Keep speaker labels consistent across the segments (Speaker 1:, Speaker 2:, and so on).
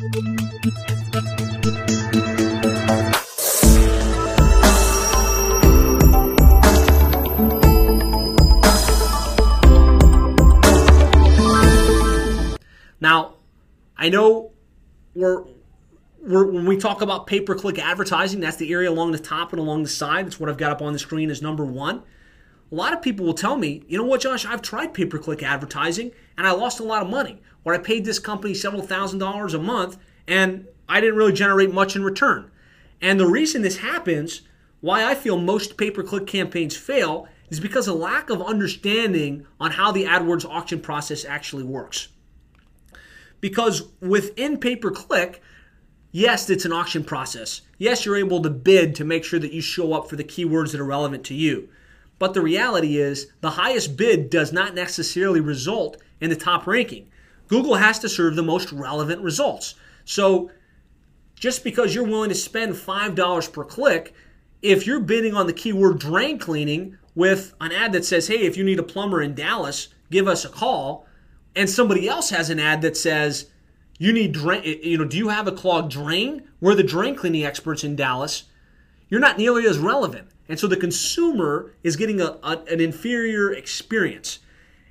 Speaker 1: Now, I know we're, we're when we talk about pay per click advertising, that's the area along the top and along the side. That's what I've got up on the screen as number one. A lot of people will tell me, you know what, Josh, I've tried pay per click advertising and I lost a lot of money. Or I paid this company several thousand dollars a month and I didn't really generate much in return. And the reason this happens, why I feel most pay per click campaigns fail, is because of a lack of understanding on how the AdWords auction process actually works. Because within pay per click, yes, it's an auction process. Yes, you're able to bid to make sure that you show up for the keywords that are relevant to you. But the reality is, the highest bid does not necessarily result in the top ranking. Google has to serve the most relevant results. So, just because you're willing to spend $5 per click, if you're bidding on the keyword drain cleaning with an ad that says, hey, if you need a plumber in Dallas, give us a call, and somebody else has an ad that says, you need drain, you know, do you have a clogged drain? We're the drain cleaning experts in Dallas. You're not nearly as relevant. And so the consumer is getting a, a, an inferior experience.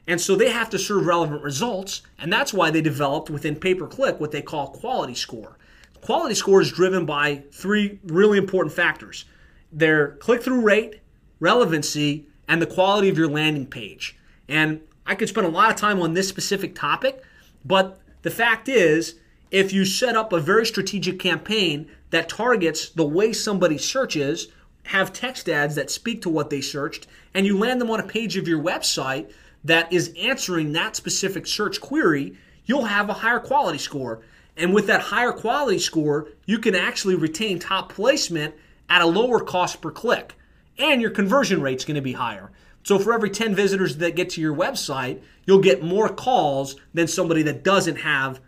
Speaker 1: And so they have to serve relevant results. And that's why they developed within pay per click what they call quality score. Quality score is driven by three really important factors their click through rate, relevancy, and the quality of your landing page. And I could spend a lot of time on this specific topic, but the fact is, if you set up a very strategic campaign that targets the way somebody searches, have text ads that speak to what they searched, and you land them on a page of your website that is answering that specific search query, you'll have a higher quality score. And with that higher quality score, you can actually retain top placement at a lower cost per click. And your conversion rate's to be higher. So for every 10 visitors that get to your website, you'll get more calls than somebody that doesn't have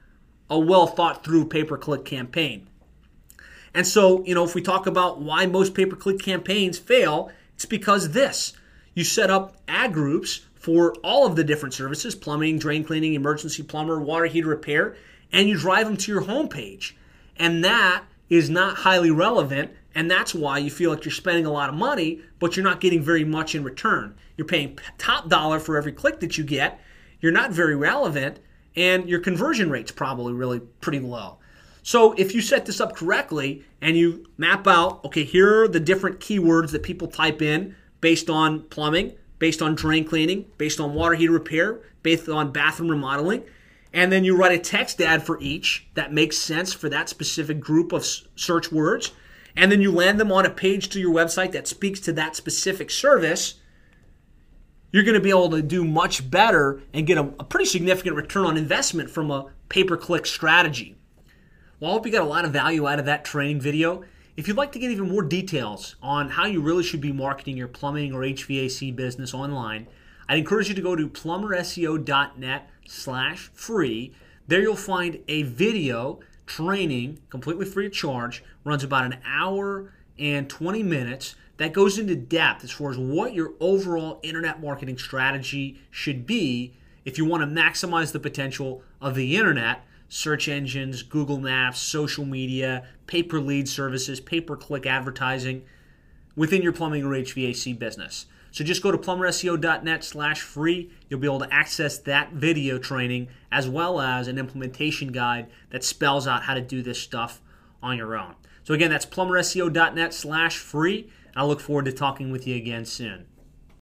Speaker 1: a well thought through pay per click campaign. And so, you know, if we talk about why most pay per click campaigns fail, it's because this. You set up ad groups for all of the different services plumbing, drain cleaning, emergency plumber, water heater repair and you drive them to your homepage. And that is not highly relevant. And that's why you feel like you're spending a lot of money, but you're not getting very much in return. You're paying top dollar for every click that you get. You're not very relevant, and your conversion rate's probably really pretty low. So if you set this up correctly and you map out, okay, here are the different keywords that people type in based on plumbing, based on drain cleaning, based on water heater repair, based on bathroom remodeling, and then you write a text ad for each that makes sense for that specific group of search words, and then you land them on a page to your website that speaks to that specific service, you're going to be able to do much better and get a, a pretty significant return on investment from a pay per click strategy. Well, I hope you got a lot of value out of that training video. If you'd like to get even more details on how you really should be marketing your plumbing or HVAC business online, I'd encourage you to go to plumberseo.net slash free. There you'll find a video training, completely free of charge, runs about an hour and 20 minutes that goes into depth as far as what your overall internet marketing strategy should be if you want to maximize the potential of the internet, search engines, Google Maps, social media, pay per lead services, pay per click advertising within your plumbing or HVAC business. So just go to plumberseo.net slash free. You'll be able to access that video training as well as an implementation guide that spells out how to do this stuff on your own. So again, that's plumberseo.net slash free. I look forward to talking with you again soon.